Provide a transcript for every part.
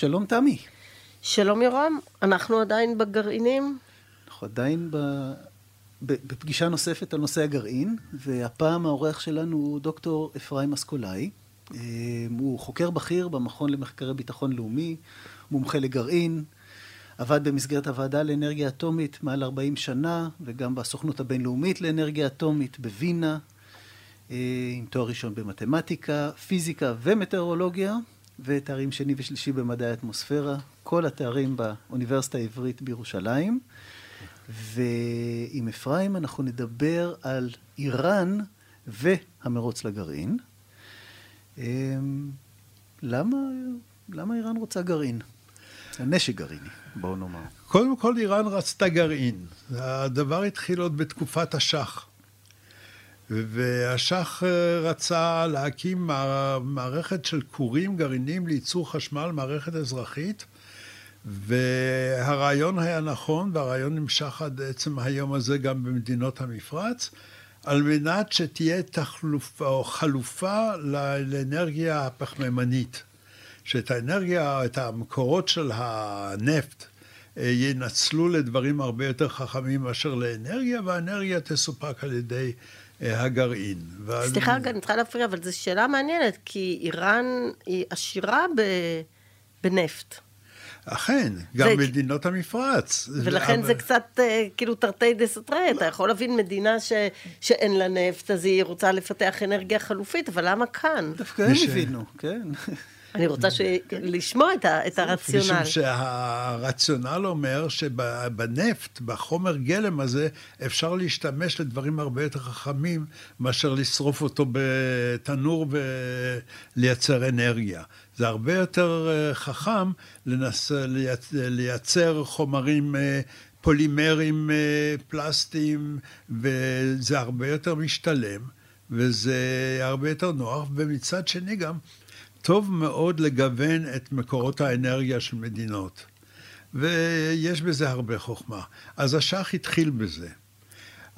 שלום תמי. שלום יורם, אנחנו עדיין בגרעינים? אנחנו עדיין ב... בפגישה נוספת על נושא הגרעין, והפעם האורח שלנו הוא דוקטור אפרים אסקולאי. אה, הוא חוקר בכיר במכון למחקרי ביטחון לאומי, מומחה לגרעין, עבד במסגרת הוועדה לאנרגיה אטומית מעל 40 שנה, וגם בסוכנות הבינלאומית לאנרגיה אטומית בווינה, אה, עם תואר ראשון במתמטיקה, פיזיקה ומטאורולוגיה, ותארים שני ושלישי במדעי האטמוספירה, כל התארים באוניברסיטה העברית בירושלים. ועם אפרים אנחנו נדבר על איראן והמרוץ לגרעין. אמ, למה, למה איראן רוצה גרעין? נשק גרעיני, בואו נאמר. קודם כל איראן רצתה גרעין. הדבר התחיל עוד בתקופת השח. והשח רצה להקים מערכת של כורים גרעיניים לייצור חשמל, מערכת אזרחית, והרעיון היה נכון, והרעיון נמשך עד עצם היום הזה גם במדינות המפרץ, על מנת שתהיה תחלופה או חלופה לאנרגיה הפחמימנית. שאת האנרגיה, את המקורות של הנפט, אה, ינצלו לדברים הרבה יותר חכמים מאשר לאנרגיה, והאנרגיה תסופק על ידי הגרעין. סליחה רגע, אני צריכה להפריע, אבל זו שאלה מעניינת, כי איראן היא עשירה בנפט. אכן, גם זה... מדינות המפרץ. ולכן אבל... זה קצת אה, כאילו תרתי דה סתרי, אתה יכול להבין מדינה ש... שאין לה נפט, אז היא רוצה לפתח אנרגיה חלופית, אבל למה כאן? דווקא הם הבינו, כן. אני רוצה ש... לשמוע את, ה... את הרציונל. משום שהרציונל אומר שבנפט, בחומר גלם הזה, אפשר להשתמש לדברים הרבה יותר חכמים מאשר לשרוף אותו בתנור ולייצר אנרגיה. זה הרבה יותר אה, חכם לנס... לייצר חומרים אה, פולימרים אה, פלסטיים, וזה הרבה יותר משתלם, וזה הרבה יותר נוח, ומצד שני גם טוב מאוד לגוון את מקורות האנרגיה של מדינות. ויש בזה הרבה חוכמה. אז השח התחיל בזה.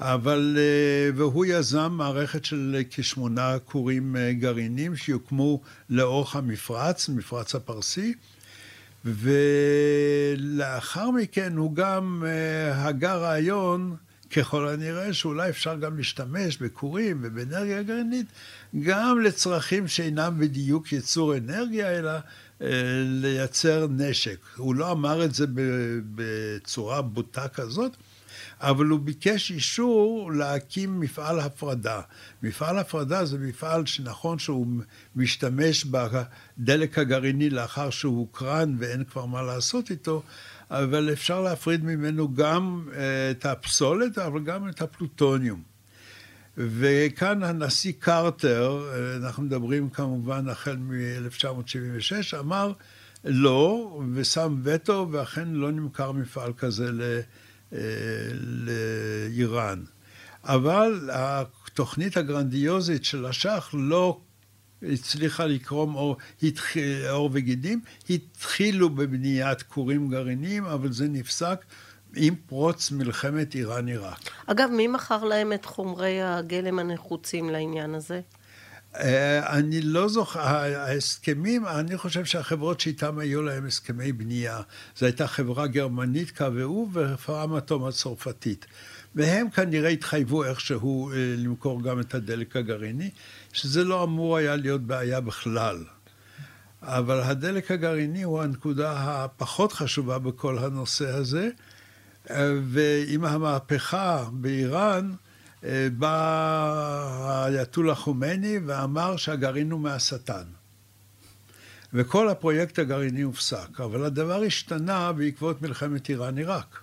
אבל, אה, והוא יזם מערכת של כשמונה כורים אה, גרעינים שיוקמו לאורך המפרץ, מפרץ הפרסי, ולאחר מכן הוא גם אה, הגה רעיון, ככל הנראה, שאולי אפשר גם להשתמש בכורים ובאנרגיה גרעינית, גם לצרכים שאינם בדיוק ייצור אנרגיה, אלא לייצר נשק. הוא לא אמר את זה בצורה בוטה כזאת, אבל הוא ביקש אישור להקים מפעל הפרדה. מפעל הפרדה זה מפעל שנכון שהוא משתמש בדלק הגרעיני לאחר שהוא הוקרן ואין כבר מה לעשות איתו, אבל אפשר להפריד ממנו גם אה, את הפסולת, אבל גם את הפלוטוניום. וכאן הנשיא קרטר, אה, אנחנו מדברים כמובן החל מ-1976, אמר לא, ושם וטו, ואכן לא נמכר מפעל כזה ל... לאיראן. אבל התוכנית הגרנדיוזית של השח לא הצליחה לקרום אור, אור וגידים, התחילו בבניית כורים גרעיניים, אבל זה נפסק עם פרוץ מלחמת איראן-עיראק. אגב, מי מכר להם את חומרי הגלם הנחוצים לעניין הזה? אה, אני לא זוכר, ההסכמים, אני חושב שהחברות שאיתן היו להם הסכמי בנייה, זו הייתה חברה גרמנית, קו ופרמטום הצרפתית. והם כנראה התחייבו איכשהו אה, למכור גם את הדלק הגרעיני, שזה לא אמור היה להיות בעיה בכלל. אבל הדלק הגרעיני הוא הנקודה הפחות חשובה בכל הנושא הזה, אה, ועם המהפכה באיראן, בא האייתולה חומייני ואמר שהגרעין הוא מהשטן. וכל הפרויקט הגרעיני הופסק. אבל הדבר השתנה בעקבות מלחמת איראן-עיראק.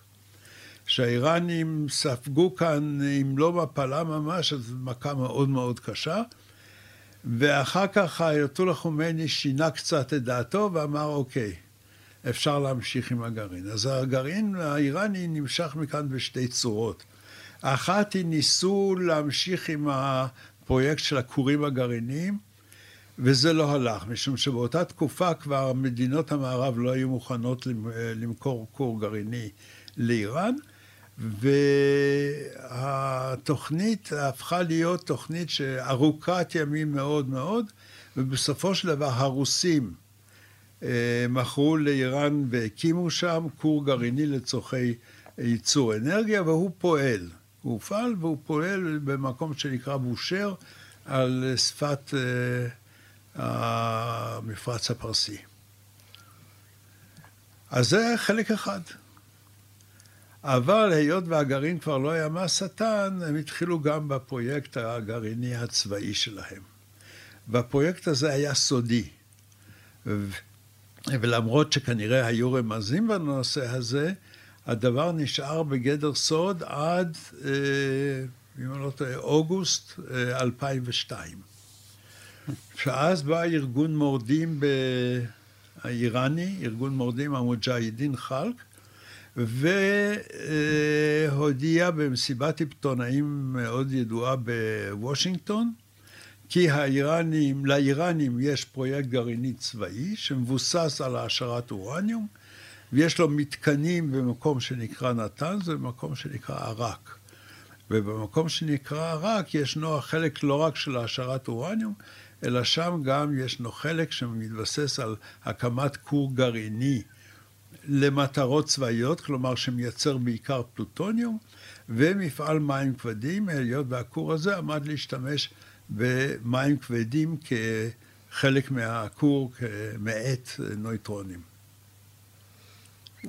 שהאיראנים ספגו כאן, אם לא מפלה ממש, אז מכה מאוד מאוד קשה. ואחר כך האייתולה חומייני שינה קצת את דעתו ואמר, אוקיי, אפשר להמשיך עם הגרעין. אז הגרעין האיראני נמשך מכאן בשתי צורות. אחת היא ניסו להמשיך עם הפרויקט של הכורים הגרעיניים, וזה לא הלך, משום שבאותה תקופה כבר מדינות המערב לא היו מוכנות למכור כור גרעיני לאיראן, והתוכנית הפכה להיות תוכנית שארוכת ימים מאוד מאוד, ובסופו של דבר הרוסים אה, מכרו לאיראן והקימו שם כור גרעיני לצורכי ייצור אנרגיה, והוא פועל. הוא הופעל והוא פועל במקום שנקרא בושר על שפת המפרץ הפרסי. אז זה חלק אחד. אבל היות והגרעין כבר לא היה מהשטן, הם התחילו גם בפרויקט הגרעיני הצבאי שלהם. והפרויקט הזה היה סודי. ולמרות שכנראה היו רמזים בנושא הזה, הדבר נשאר בגדר סוד עד, אה, אם אני לא טועה, אוגוסט 2002. אה, שאז בא ארגון מורדים האיראני, ארגון מורדים המוג'אהידין חלק, והודיע במסיבת עיתונאים מאוד ידועה בוושינגטון, כי האיראנים, לאיראנים יש פרויקט גרעיני צבאי שמבוסס על העשרת אורניום, ויש לו מתקנים במקום שנקרא נתן, זה במקום שנקרא עראק. ובמקום שנקרא עראק ישנו החלק לא רק של העשרת אורניום, אלא שם גם ישנו חלק שמתבסס על הקמת כור גרעיני למטרות צבאיות, כלומר שמייצר בעיקר פלוטוניום, ומפעל מים כבדים, היות והכור הזה עמד להשתמש במים כבדים כחלק מהכור, כמעט נויטרונים.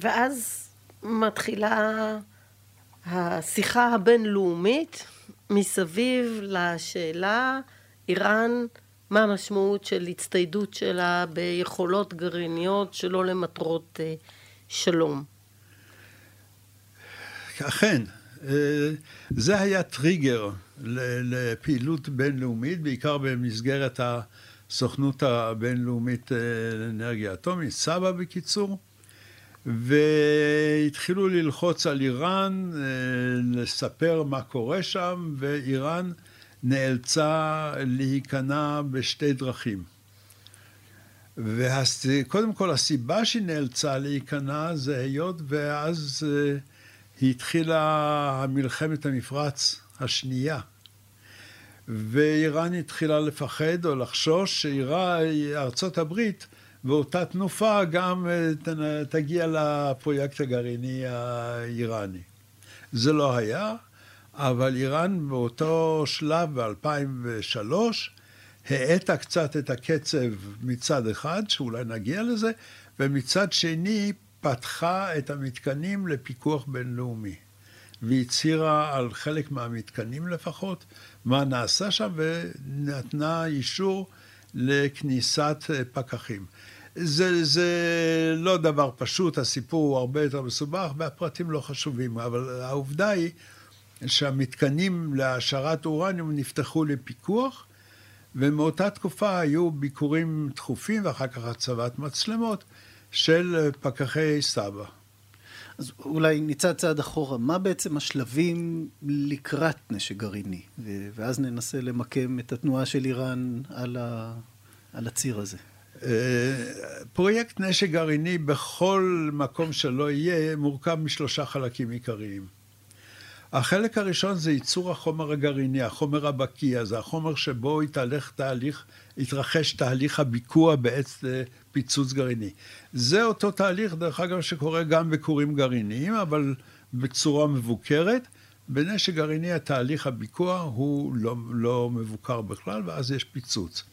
ואז מתחילה השיחה הבינלאומית מסביב לשאלה, איראן, מה המשמעות של הצטיידות שלה ביכולות גרעיניות שלא למטרות אה, שלום. אכן, אה, זה היה טריגר לפעילות בינלאומית, בעיקר במסגרת הסוכנות הבינלאומית אה, לאנרגיה אטומית, סבא בקיצור, והתחילו ללחוץ על איראן, אה, לספר מה קורה שם, ואיראן נאלצה להיכנע בשתי דרכים. וקודם כל הסיבה שהיא נאלצה להיכנע זה היות ואז אה, התחילה מלחמת המפרץ השנייה. ואיראן התחילה לפחד או לחשוש שארצות הברית באותה תנופה גם אה, תגיע לפרויקט הגרעיני האיראני. זה לא היה, אבל איראן באותו שלב, ב-2003, האטה קצת את הקצב מצד אחד, שאולי נגיע לזה, ומצד שני פתחה את המתקנים לפיקוח בינלאומי. והצהירה על חלק מהמתקנים לפחות, מה נעשה שם, ונתנה אישור לכניסת פקחים. זה, זה לא דבר פשוט, הסיפור הוא הרבה יותר מסובך והפרטים לא חשובים, אבל העובדה היא שהמתקנים להעשרת אורניום נפתחו לפיקוח, ומאותה תקופה היו ביקורים תכופים ואחר כך הצבת מצלמות של פקחי סבא. אז אולי נצעד צעד אחורה, מה בעצם השלבים לקראת נשק גרעיני? ואז ננסה למקם את התנועה של איראן על, ה... על הציר הזה. אה, פרויקט נשק גרעיני בכל מקום שלא יהיה מורכב משלושה חלקים עיקריים. החלק הראשון זה ייצור החומר הגרעיני, החומר הבקיע, זה החומר שבו יתהלך תהליך, יתרחש תהליך הביקוע בעת אה, פיצוץ גרעיני. זה אותו תהליך, דרך אגב, שקורה גם בכורים גרעיניים, אבל בצורה מבוקרת. בנשק גרעיני התהליך הביקוע הוא לא, לא מבוקר בכלל, ואז יש פיצוץ.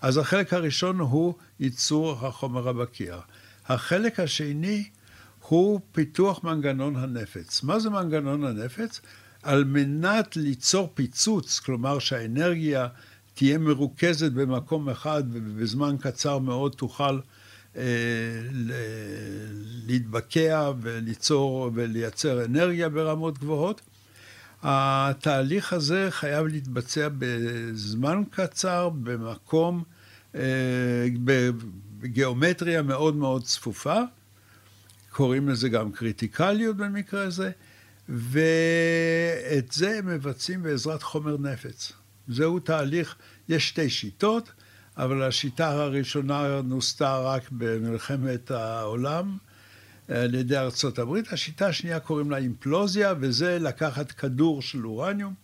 אז החלק הראשון הוא ייצור החומר הבקיע. החלק השני הוא פיתוח מנגנון הנפץ. מה זה מנגנון הנפץ? על מנת ליצור פיצוץ, כלומר שהאנרגיה תהיה מרוכזת במקום אחד ובזמן קצר מאוד תוכל אה, להתבקע וליצור ולייצר אנרגיה ברמות גבוהות. התהליך הזה חייב להתבצע בזמן קצר, במקום, אה, בגיאומטריה מאוד מאוד צפופה. קוראים לזה גם קריטיקליות במקרה הזה, ואת זה הם מבצעים בעזרת חומר נפץ. זהו תהליך, יש שתי שיטות, אבל השיטה הראשונה נוסתה רק במלחמת העולם על ידי ארצות הברית. השיטה השנייה קוראים לה אימפלוזיה, וזה לקחת כדור של אורניום,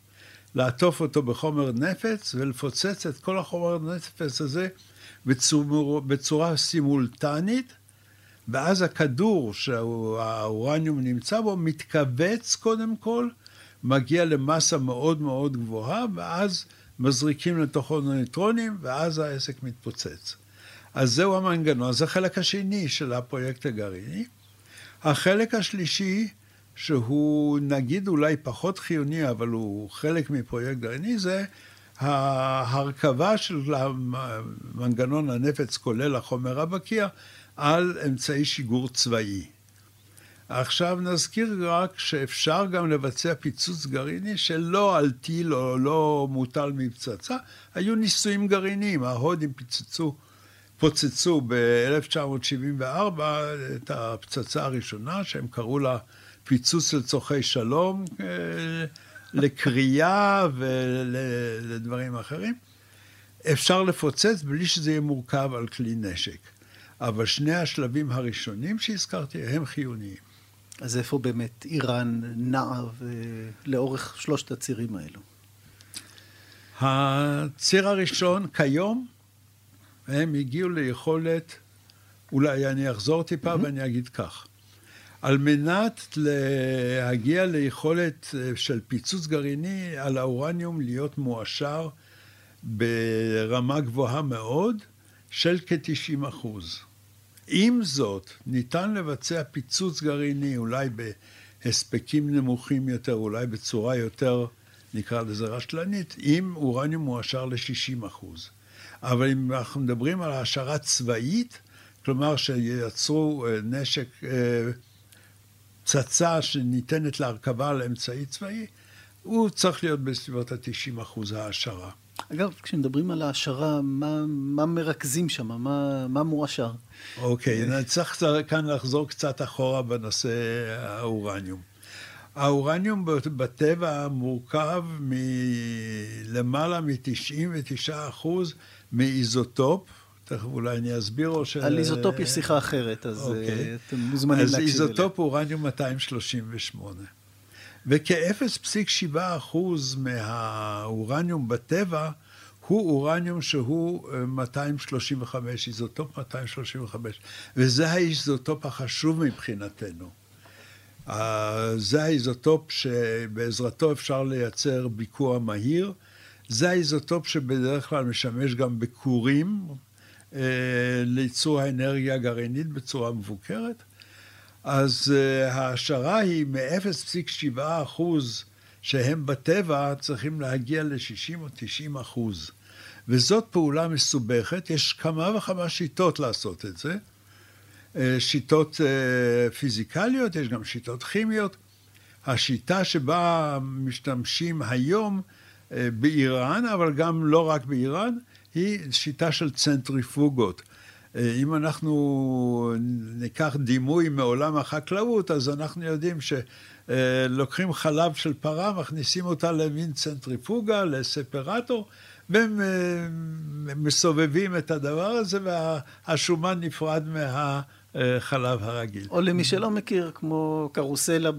לעטוף אותו בחומר נפץ ולפוצץ את כל החומר נפץ הזה בצורה, בצורה סימולטנית, ואז הכדור שהאורניום נמצא בו מתכווץ קודם כל, מגיע למסה מאוד מאוד גבוהה, ואז מזריקים לתוכו נייטרונים, ואז העסק מתפוצץ. אז זהו המנגנון, זה החלק השני של הפרויקט הגרעיני. החלק השלישי, שהוא נגיד אולי פחות חיוני, אבל הוא חלק מפרויקט גרעיני, זה ההרכבה של מנגנון הנפץ, כולל החומר הבקיע, על אמצעי שיגור צבאי. עכשיו נזכיר רק שאפשר גם לבצע פיצוץ גרעיני שלא על טיל או לא מוטל מפצצה, היו ניסויים גרעיניים, ההודים פיצצו, פוצצו ב-1974 את הפצצה הראשונה, שהם קראו לה פיצוץ לצורכי שלום, אה, לקריאה ולדברים אחרים. אפשר לפוצץ בלי שזה יהיה מורכב על כלי נשק. אבל שני השלבים הראשונים שהזכרתי הם חיוניים. אז איפה באמת איראן נעה לאורך שלושת הצירים האלו? הציר הראשון, כיום, הם הגיעו ליכולת, אולי אני אחזור טיפה mm-hmm. ואני אגיד כך. על מנת להגיע ליכולת של פיצוץ גרעיני על האורניום להיות מועשר ברמה גבוהה מאוד של כ-90 אחוז. עם זאת, ניתן לבצע פיצוץ גרעיני אולי בהספקים נמוכים יותר, אולי בצורה יותר, נקרא לזה רשלנית, עם אורניום מועשר ל-60 אחוז. אבל אם אנחנו מדברים על העשרה צבאית, כלומר שייצרו אה, נשק, אה, פצצה שניתנת להרכבה על אמצעי צבאי, הוא צריך להיות בסביבות ה-90 אחוז העשרה. אגב, כשמדברים על העשרה, מה, מה מרכזים שם? מה, מה מועשר? אוקיי, okay, צריך כאן לחזור קצת אחורה בנושא האורניום. האורניום בטבע מורכב מלמעלה מ-99% מאיזוטופ, תכף אולי אני אסביר או ש... על איזוטופ יש שיחה אחרת, אז okay. אוקיי. אתם מוזמנים להקשיב אליה. אז איזוטופ אורניום 238. וכ-0.7% מהאורניום בטבע הוא אורניום שהוא 235, אה, איזוטופ 235, וזה האיזוטופ החשוב מבחינתנו. זה האיזוטופ שבעזרתו אפשר לייצר ביקוע מהיר, זה האיזוטופ שבדרך כלל משמש גם בכורים אה, לייצור האנרגיה הגרעינית בצורה מבוקרת. אז uh, ההעשרה היא מ-0.7 אחוז שהם בטבע צריכים להגיע ל-60 או 90 אחוז. וזאת פעולה מסובכת, יש כמה וכמה שיטות לעשות את זה. Uh, שיטות uh, פיזיקליות, יש גם שיטות כימיות. השיטה שבה משתמשים היום באיראן, אבל גם לא רק באיראן, היא שיטה של צנטריפוגות. אה, אם אנחנו ניקח דימוי מעולם החקלאות, אז אנחנו יודעים שלוקחים חלב של פרה, מכניסים אותה למין צנטריפוגה, לספרטור, ומסובבים את הדבר הזה, והשומן נפרד מה... החלב הרגיל. או למי שלא מכיר, כמו קרוסלה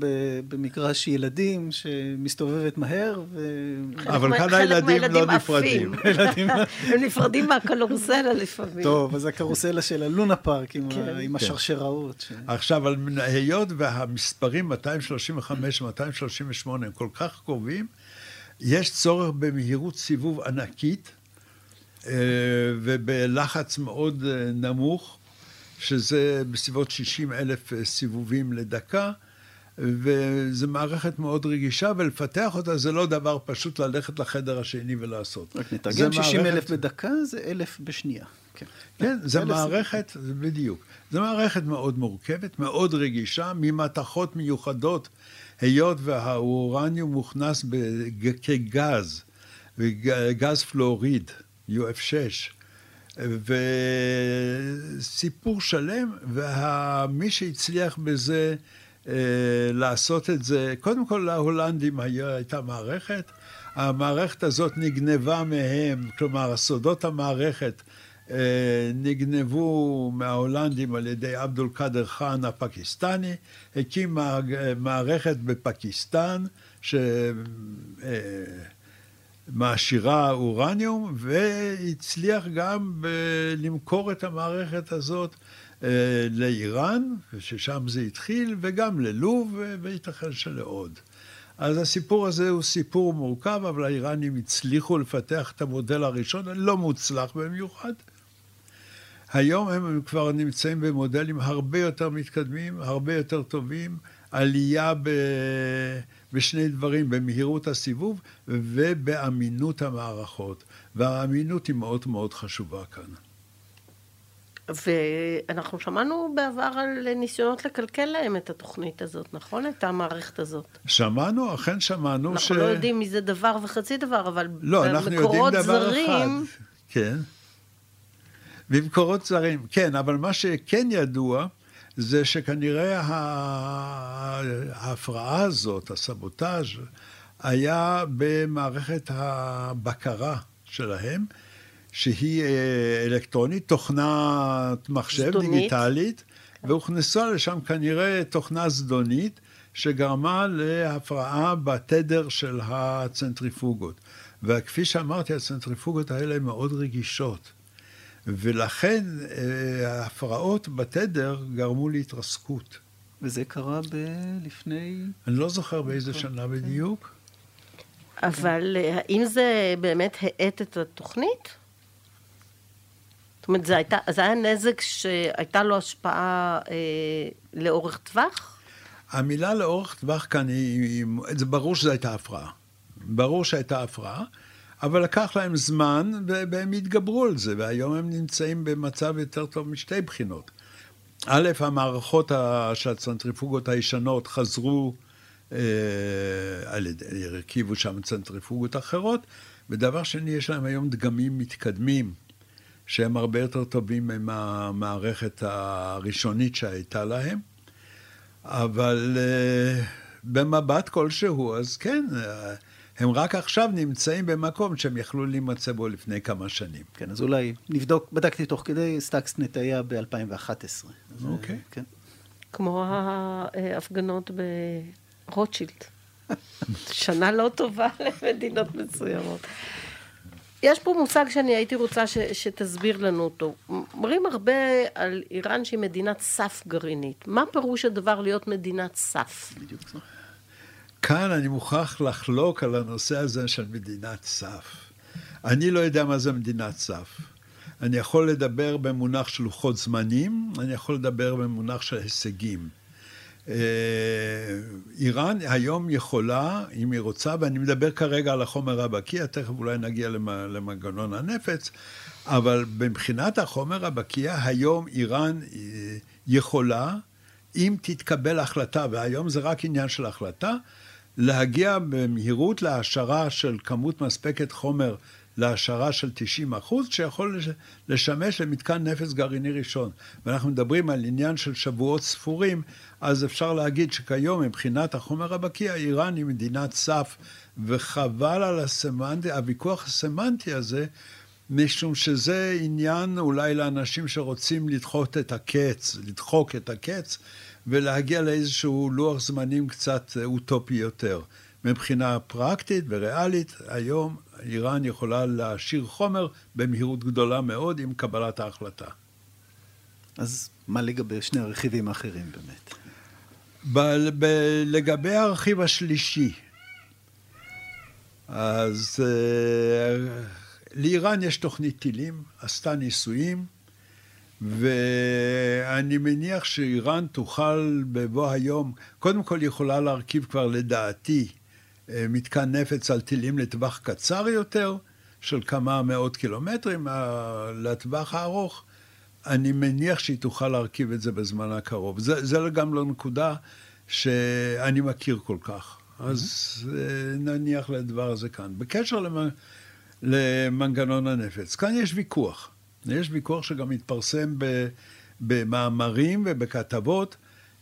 במגרש ילדים, שמסתובבת מהר. ו... אבל כאן הילדים לא נפרדים. הם נפרדים מהקרוסלה לפעמים. טוב, אז הקרוסלה של הלונה פארק עם כן. השרשראות. עכשיו, היות והמספרים 235 ו-238 הם כל כך קרובים, יש צורך במהירות סיבוב ענקית אה, ובלחץ מאוד אה, נמוך. שזה בסביבות 60 אלף אה, סיבובים לדקה, וזו מערכת מאוד רגישה, ולפתח אותה זה לא דבר פשוט ללכת לחדר השני ולעשות. רק נתרגם 60 מערכת... אלף בדקה זה אלף בשנייה. כן, כן זו מערכת, זה בדיוק. זו מערכת מאוד מורכבת, מאוד רגישה, ממתכות מיוחדות, היות והאורניום מוכנס כגז, גז פלואוריד, UF6. וסיפור שלם, ומי שהצליח בזה אה, לעשות את זה, קודם כל להולנדים הייתה מערכת, המערכת הזאת נגנבה מהם, כלומר, סודות המערכת אה, נגנבו מההולנדים על ידי עבדול קאדר חאן הפקיסטני, הקים מערכת בפקיסטן, ש... אה, מעשירה אורניום, והצליח גם ב- למכור את המערכת הזאת אה, לאיראן, ששם זה התחיל, וגם ללוב, ו- וייתכן שלעוד. אז הסיפור הזה הוא סיפור מורכב, אבל האיראנים הצליחו לפתח את המודל הראשון, לא מוצלח במיוחד. היום הם כבר נמצאים במודלים הרבה יותר מתקדמים, הרבה יותר טובים, עלייה ב... בשני דברים, במהירות הסיבוב ובאמינות המערכות. והאמינות היא מאוד מאוד חשובה כאן. ואנחנו שמענו בעבר על ניסיונות לקלקל להם את התוכנית הזאת, נכון? את המערכת הזאת. שמענו, אכן שמענו אנחנו לא יודעים מי זה דבר וחצי דבר, אבל לא, אנחנו יודעים דבר זרים... אחד. כן. במקורות זרים, כן, אבל מה שכן ידוע, זה שכנראה ההפרעה הזאת, הסבוטאז', היה במערכת הבקרה שלהם, שהיא אה, אלקטרונית, תוכנת מחשב זדונית. דיגיטלית, והוכנסה לשם כנראה תוכנה זדונית, שגרמה להפרעה בתדר של הצנטריפוגות. וכפי שאמרתי, הצנטריפוגות האלה מאוד רגישות. ולכן אה, ההפרעות בתדר גרמו להתרסקות. וזה קרה ב- לפני... אני לא זוכר באיזה שנה בדיוק. אבל אה, האם זה באמת האט את התוכנית? זאת אומרת, זה, הייתה, זה היה נזק שהייתה לו השפעה אה, לאורך טווח? המילה לאורך טווח כאן היא, היא, זה ברור שזו הייתה הפרעה. ברור שהייתה הפרעה, אבל לקח להם זמן והם התגברו על זה, והיום הם נמצאים במצב יותר טוב משתי בחינות. א', המערכות של הצנטריפוגות הישנות חזרו, אה, על ידי, הרכיבו שם צנטריפוגות אחרות, ודבר שני, יש להם היום דגמים מתקדמים, שהם הרבה יותר טובים מהמערכת הראשונית שהייתה להם. אבל uh, במבט כלשהו, אז כן, uh, הם רק עכשיו נמצאים במקום שהם יכלו להימצא בו לפני כמה שנים. כן, אז אולי נבדוק, בדקתי תוך כדי, Stuxnet היה ב-2011. אוקיי. כן. כמו ההפגנות ברוטשילד. שנה לא טובה למדינות מסוימות. יש פה מושג שאני הייתי רוצה ש, שתסביר לנו אותו. אומרים הרבה על איראן שהיא מדינת סף גרעינית. מה פירוש הדבר להיות מדינת סף? בדיוק. כאן אני מוכרח לחלוק על הנושא הזה של מדינת סף. אני לא יודע מה זה מדינת סף. אני יכול לדבר במונח של לוחות זמנים, אני יכול לדבר במונח של הישגים. אה, איראן היום יכולה, אם היא רוצה, ואני מדבר כרגע על החומר הבקיע, תכף אולי נגיע למ- למנגנון הנפץ, אבל מבחינת החומר הבקיע, היום איראן אה, יכולה, אם תתקבל החלטה, והיום זה רק עניין של החלטה, להגיע במהירות להעשרה של כמות מספקת חומר להעשרה של 90 אחוז, שיכול לש- לשמש למתקן נפץ גרעיני ראשון. ואנחנו מדברים על עניין של שבועות ספורים, אז אפשר להגיד שכיום מבחינת החומר הבקיע, איראן היא מדינת סף, וחבל על הסמנטי, הוויכוח הסמנטי הזה, משום שזה עניין אולי לאנשים שרוצים לדחות את הקץ, לדחוק את הקץ, ולהגיע לאיזשהו לוח זמנים קצת אוטופי יותר. מבחינה פרקטית וריאלית, היום איראן יכולה להשאיר חומר במהירות גדולה מאוד עם קבלת ההחלטה. אז מה לגבי שני הרכיבים האחרים באמת? ב- ב- לגבי הרכיב השלישי, אז אה, לאיראן יש תוכנית טילים, עשתה ניסויים, ואני מניח שאיראן תוכל בבוא היום, קודם כל יכולה להרכיב כבר לדעתי אה, מתקן נפץ על טילים לטווח קצר יותר, של כמה מאות קילומטרים, אה, לטווח הארוך. אני מניח שהיא תוכל להרכיב את זה בזמן הקרוב. זה, זה גם לא נקודה שאני מכיר כל כך. אז אה, נניח לדבר הזה כאן. בקשר למ... למנגנון הנפץ, כאן יש ויכוח. יש ויכוח שגם מתפרסם. במאמרים ובכתבות.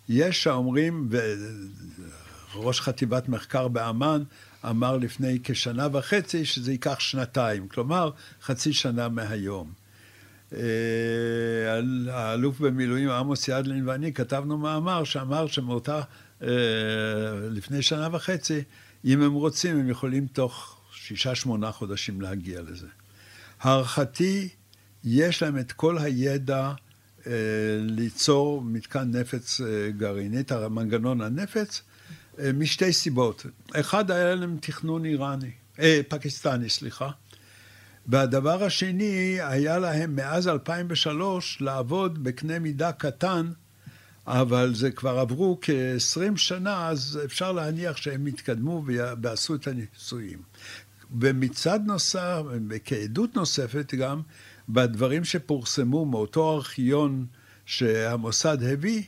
יש שאומרים, וראש חטיבת מחקר באמ"ן אמר לפני כשנה וחצי שזה ייקח שנתיים, כלומר חצי שנה מהיום. אה, האלוף במילואים עמוס ידלין ואני כתבנו מאמר שאמר שמאותה, אה, לפני שנה וחצי, אם הם רוצים, הם יכולים תוך שישה, שמונה חודשים להגיע לזה. הערכתי, יש להם את כל הידע אה, ליצור מתקן נפץ אה, גרעינית, מנגנון הנפץ, אה, משתי סיבות. אחד, היה להם תכנון איראני, אה, פקיסטני, סליחה. והדבר השני, היה להם מאז 2003 לעבוד בקנה מידה קטן, אבל זה כבר עברו כ-20 שנה, אז אפשר להניח שהם התקדמו ועשו את הניסויים. ומצד נוסף, כעדות נוספת גם, בדברים שפורסמו מאותו ארכיון שהמוסד הביא,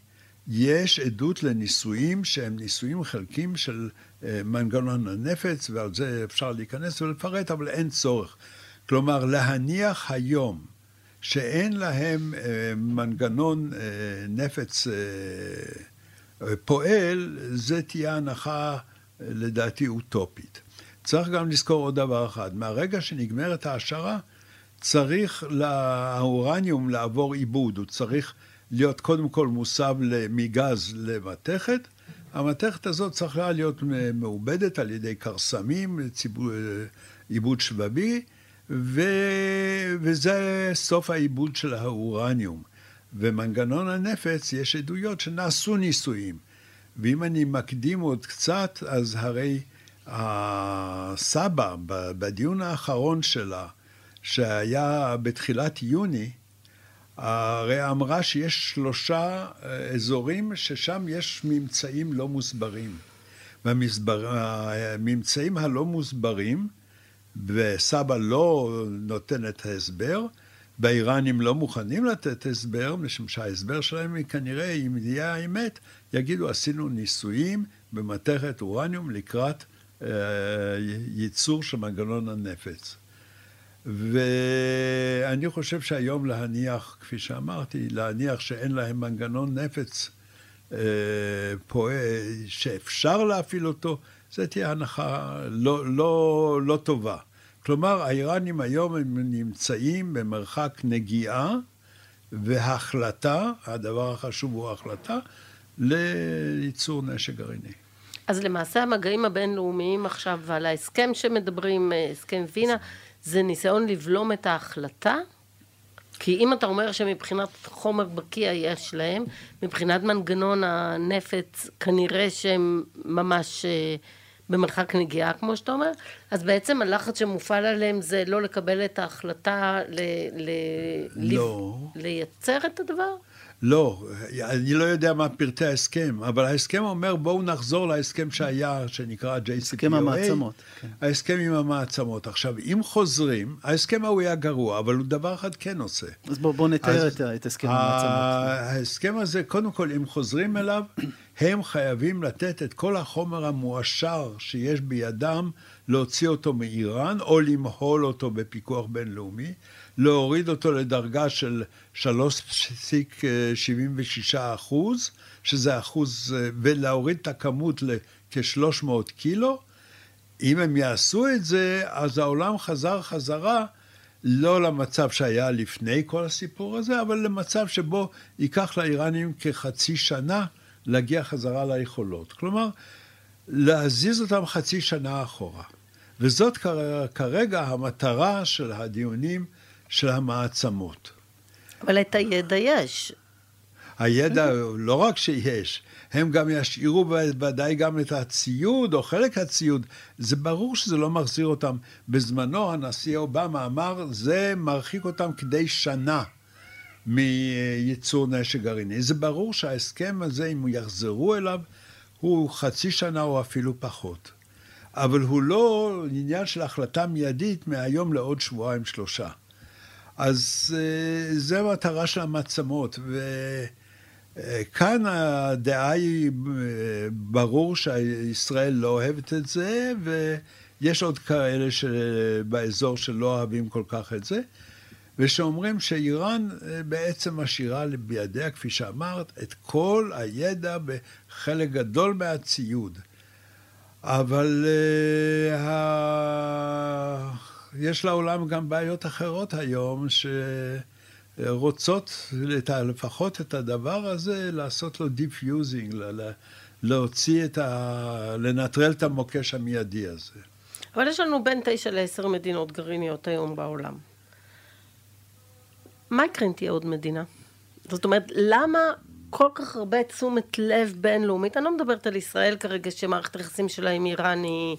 יש עדות לניסויים שהם ניסויים חלקים של אה, מנגנון הנפץ, ועל זה אפשר להיכנס ולפרט, אבל אין צורך. כלומר, להניח היום שאין להם אה, מנגנון אה, נפץ פועל, זה תהיה הנחה לדעתי אוטופית. צריך גם לזכור עוד דבר אחד, מהרגע שנגמרת ההעשרה, צריך לאורניום לעבור עיבוד, הוא צריך להיות קודם כל מוסב מגז למתכת. המתכת הזאת צריכה להיות מעובדת על ידי כרסמים, עיבוד שבבי, ו... וזה סוף העיבוד של האורניום. ומנגנון הנפץ, יש עדויות שנעשו ניסויים. ואם אני מקדים עוד קצת, אז הרי הסבא, בדיון האחרון שלה, שהיה בתחילת יוני, הרי אמרה שיש שלושה אה, אזורים ששם יש ממצאים לא מוסברים. והממצאים הלא מוסברים, וסבא לא נותן את ההסבר, והאיראנים לא מוכנים לתת הסבר, משום שההסבר שלהם היא כנראה, אם יהיה האמת, יגידו עשינו ניסויים במתכת אורניום לקראת אה, ייצור של מנגנון הנפץ. ואני חושב שהיום להניח, כפי שאמרתי, להניח שאין להם מנגנון נפץ אה, שאפשר להפעיל אותו, זה תהיה הנחה לא, לא, לא טובה. כלומר, האיראנים היום הם נמצאים במרחק נגיעה והחלטה, הדבר החשוב הוא החלטה, לייצור נשק גרעיני. אז למעשה המגעים הבינלאומיים עכשיו ועל ההסכם שמדברים, אה, הסכם וינה, זה ניסיון לבלום את ההחלטה? כי אם אתה אומר שמבחינת חומר בקיע יש להם, מבחינת מנגנון הנפץ כנראה שהם ממש אה, במרחק נגיעה, כמו שאתה אומר, אז בעצם הלחץ שמופעל עליהם זה לא לקבל את ההחלטה ל... ל לא. לייצר את הדבר? לא, אני לא יודע מה פרטי ההסכם, אבל ההסכם אומר בואו נחזור להסכם שהיה, שנקרא JCPOA. הסכם המעצמות. כן. ההסכם עם המעצמות. עכשיו, אם חוזרים, ההסכם ההוא היה גרוע, אבל הוא דבר אחד כן עושה. אז בואו בוא נתאר את, את הסכם המעצמות. ההסכם הזה, קודם כל, אם חוזרים אליו, הם חייבים לתת את כל החומר המועשר שיש בידם, להוציא אותו מאיראן, או למהול אותו בפיקוח בינלאומי. להוריד אותו לדרגה של 3.76 אחוז, שזה אחוז, ולהוריד את הכמות לכ-300 קילו. אם הם יעשו את זה, אז העולם חזר חזרה לא למצב שהיה לפני כל הסיפור הזה, אבל למצב שבו ייקח לאיראנים כחצי שנה להגיע חזרה ליכולות. כלומר, להזיז אותם חצי שנה אחורה. וזאת כרגע המטרה של הדיונים של המעצמות. אבל את הידע יש. הידע, לא רק שיש, הם גם ישאירו ודאי גם את הציוד, או חלק הציוד. זה ברור שזה לא מחזיר אותם. בזמנו הנשיא אובמה אמר, זה מרחיק אותם כדי שנה מייצור נשק גרעיני. זה ברור שההסכם הזה, אם יחזרו אליו, הוא חצי שנה או אפילו פחות. אבל הוא לא עניין של החלטה מיידית מהיום לעוד שבועיים שלושה. אז אה, זו המטרה של המעצמות. וכאן הדעה היא, אה, ברור שישראל לא אוהבת את זה, ויש עוד כאלה באזור שלא אוהבים כל כך את זה, ושאומרים שאיראן אה, בעצם משאירה בידיה, כפי שאמרת, את כל הידע בחלק גדול מהציוד. אבל uh, יש לעולם גם בעיות אחרות היום, שרוצות לפחות את הדבר הזה, לעשות לו defusing, להוציא את ה... לנטרל את המוקש המיידי הזה. אבל יש לנו בין תשע לעשר מדינות גרעיניות היום בעולם. מה יקרה אם תהיה עוד מדינה? זאת אומרת, למה כל כך הרבה תשומת לב בינלאומית? אני לא מדברת על ישראל כרגע, שמערכת היחסים שלה עם איראן היא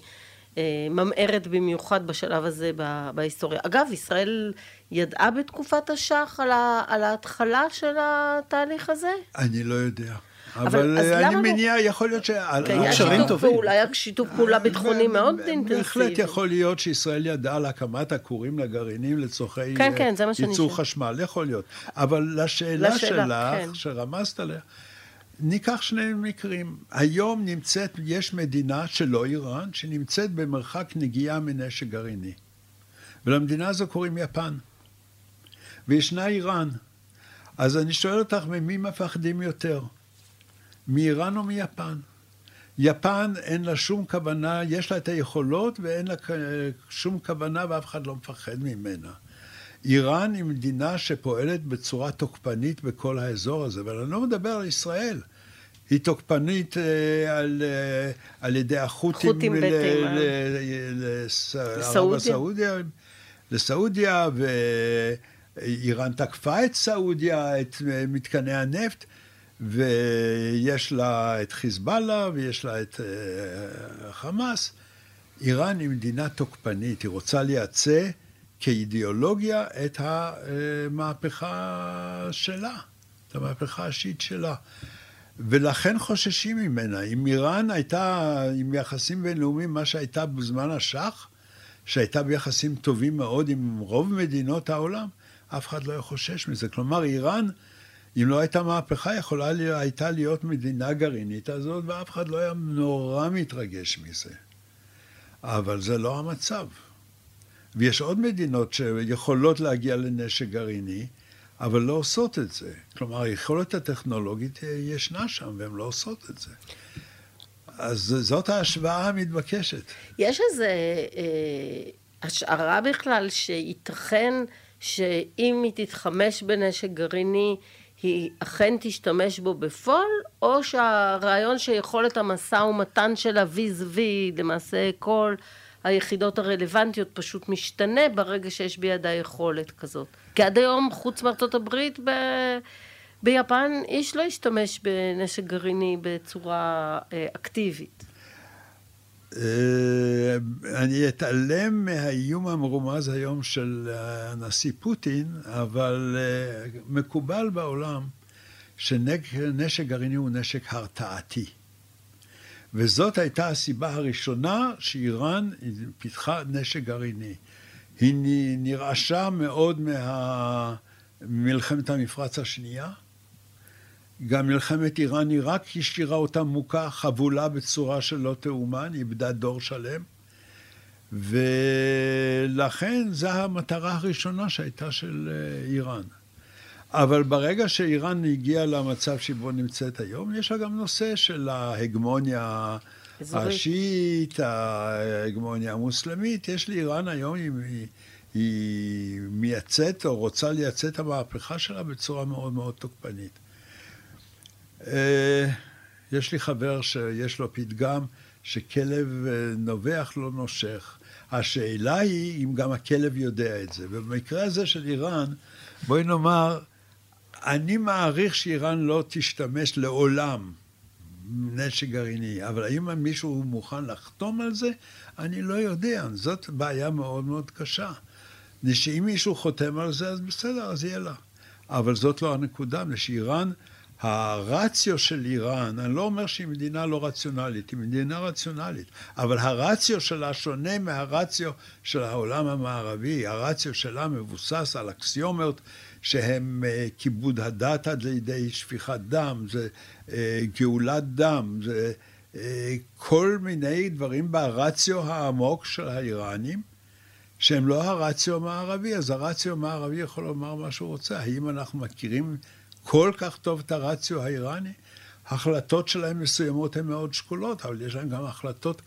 אה, ממארת במיוחד בשלב הזה בהיסטוריה. אגב, ישראל ידעה בתקופת השח על, על ההתחלה של התהליך הזה? אני לא יודע. אבל, אבל אני מניע, לא... יכול להיות ש... כן, היה שיתוף פעולה, היה שיתוף פעולה ביטחוני מאוד אינטנסיבי. בהחלט יכול להיות שישראל ידעה על הקמת הכורים לגרעינים לצורכי כן, כן, ייצור חשמל, יכול להיות. אבל לשאלה, לשאלה שלך, כן. שרמזת עליה, ניקח שני מקרים. היום נמצאת, יש מדינה שלא איראן, שנמצאת במרחק נגיעה מנשק גרעיני. ולמדינה הזו קוראים יפן. וישנה איראן. אז אני שואל אותך, ממי מפחדים יותר? מאיראן או מיפן. יפן אין לה שום כוונה, יש לה את היכולות ואין לה שום כוונה ואף אחד לא מפחד ממנה. איראן היא מדינה שפועלת בצורה תוקפנית בכל האזור הזה, אבל אני לא מדבר על ישראל. היא תוקפנית אה, על, אה, על ידי החות'ים לסעודיה, לסעודיה, ואיראן תקפה את סעודיה, את מתקני הנפט. ויש לה את חיזבאללה ויש לה את uh, חמאס. איראן היא מדינה תוקפנית, היא רוצה לייצא כאידיאולוגיה את המהפכה שלה, את המהפכה השיעית שלה. ולכן חוששים ממנה. אם איראן הייתה עם יחסים בינלאומיים, מה שהייתה בזמן השח, שהייתה ביחסים טובים מאוד עם רוב מדינות העולם, אף אחד לא היה חושש מזה. כלומר, איראן אם לא הייתה מהפכה, יכולה לי, הייתה להיות מדינה גרעינית הזאת, ואף אחד לא היה נורא מתרגש מזה. אבל זה לא המצב. ויש עוד מדינות שיכולות להגיע לנשק גרעיני, אבל לא עושות את זה. כלומר, היכולת הטכנולוגית ישנה שם, והן לא עושות את זה. אז זאת ההשוואה המתבקשת. יש איזו אה, השערה בכלל שייתכן שאם היא תתחמש בנשק גרעיני, היא אכן תשתמש בו בפועל, או שהרעיון שיכולת המשא ומתן שלה ויז וי, למעשה כל היחידות הרלוונטיות פשוט משתנה ברגע שיש בידה יכולת כזאת. כי עד היום, חוץ מארצות הברית, ב... ביפן איש לא השתמש בנשק גרעיני בצורה אה, אקטיבית. אה, אני אתעלם מהאיום המרומז היום של הנשיא פוטין, אבל אה, מקובל בעולם שנשק גרעיני הוא נשק הרתעתי. וזאת הייתה הסיבה הראשונה שאיראן פיתחה נשק גרעיני. היא נרעשה מאוד ממלחמת המפרץ השנייה, גם מלחמת איראן-עיראק השאירה אותה מוכה, חבולה בצורה שלא תאומן, איבדה דור שלם. ולכן זו המטרה הראשונה שהייתה של אה, איראן. אבל ברגע שאיראן הגיעה למצב שבו נמצאת היום, יש לה גם נושא של ההגמוניה השיעית, ההגמוניה המוסלמית. יש לאיראן היום, היא, היא מייצאת או רוצה לייצא את המהפכה שלה בצורה מאוד מאוד תוקפנית. אה, יש לי חבר שיש לו פתגם שכלב אה, נובח לא נושך. השאלה היא אם גם הכלב יודע את זה. ובמקרה הזה של איראן, בואי נאמר, אני מעריך שאיראן לא תשתמש לעולם נשק גרעיני, אבל האם מישהו מוכן לחתום על זה? אני לא יודע. זאת בעיה מאוד מאוד קשה. שאם מישהו חותם על זה, אז בסדר, אז יהיה לה. אבל זאת לא הנקודה, מפני שאיראן... הרציו של איראן, אני לא אומר שהיא מדינה לא רציונלית, היא מדינה רציונלית, אבל הרציו שלה שונה מהרציו של העולם המערבי, הרציו שלה מבוסס על אקסיומות שהם uh, כיבוד הדת עד לידי שפיכת דם, זה uh, גאולת דם, זה uh, כל מיני דברים ברציו העמוק של האיראנים. שהם לא הרציו המערבי, אז הרציו המערבי יכול לומר מה שהוא רוצה. האם אנחנו מכירים כל כך טוב את הרציו האיראני. החלטות שלהם מסוימות הן מאוד שקולות, אבל יש להם גם החלטות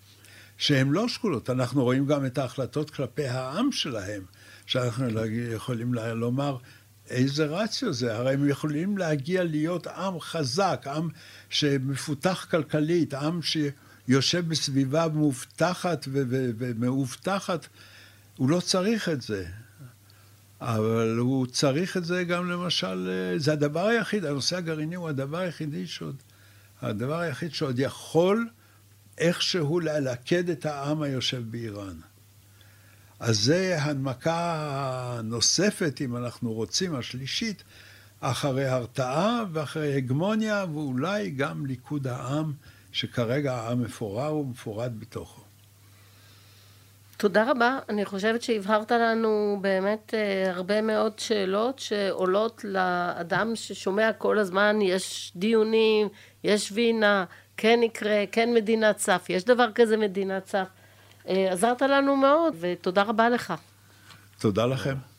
שהן לא שקולות. אנחנו רואים גם את ההחלטות כלפי העם שלהם, שאנחנו יכולים לומר איזה רציו זה. הרי הם יכולים להגיע להיות עם חזק, עם שמפותח כלכלית, עם ש... יושב בסביבה מאובטחת ומאובטחת, הוא לא צריך את זה. אבל הוא צריך את זה גם למשל, זה הדבר היחיד, הנושא הגרעיני הוא הדבר היחידי שעוד, הדבר היחיד שעוד יכול איכשהו ללכד את העם היושב באיראן. אז זה הנמקה נוספת, אם אנחנו רוצים, השלישית, אחרי הרתעה ואחרי הגמוניה, ואולי גם ליכוד העם, שכרגע העם מפורר ומפורד בתוכו. תודה רבה. אני חושבת שהבהרת לנו באמת אה, הרבה מאוד שאלות שעולות לאדם ששומע כל הזמן, יש דיונים, יש וינה, כן יקרה, כן מדינת סף, יש דבר כזה מדינת סף. אה, עזרת לנו מאוד, ותודה רבה לך. תודה לכם.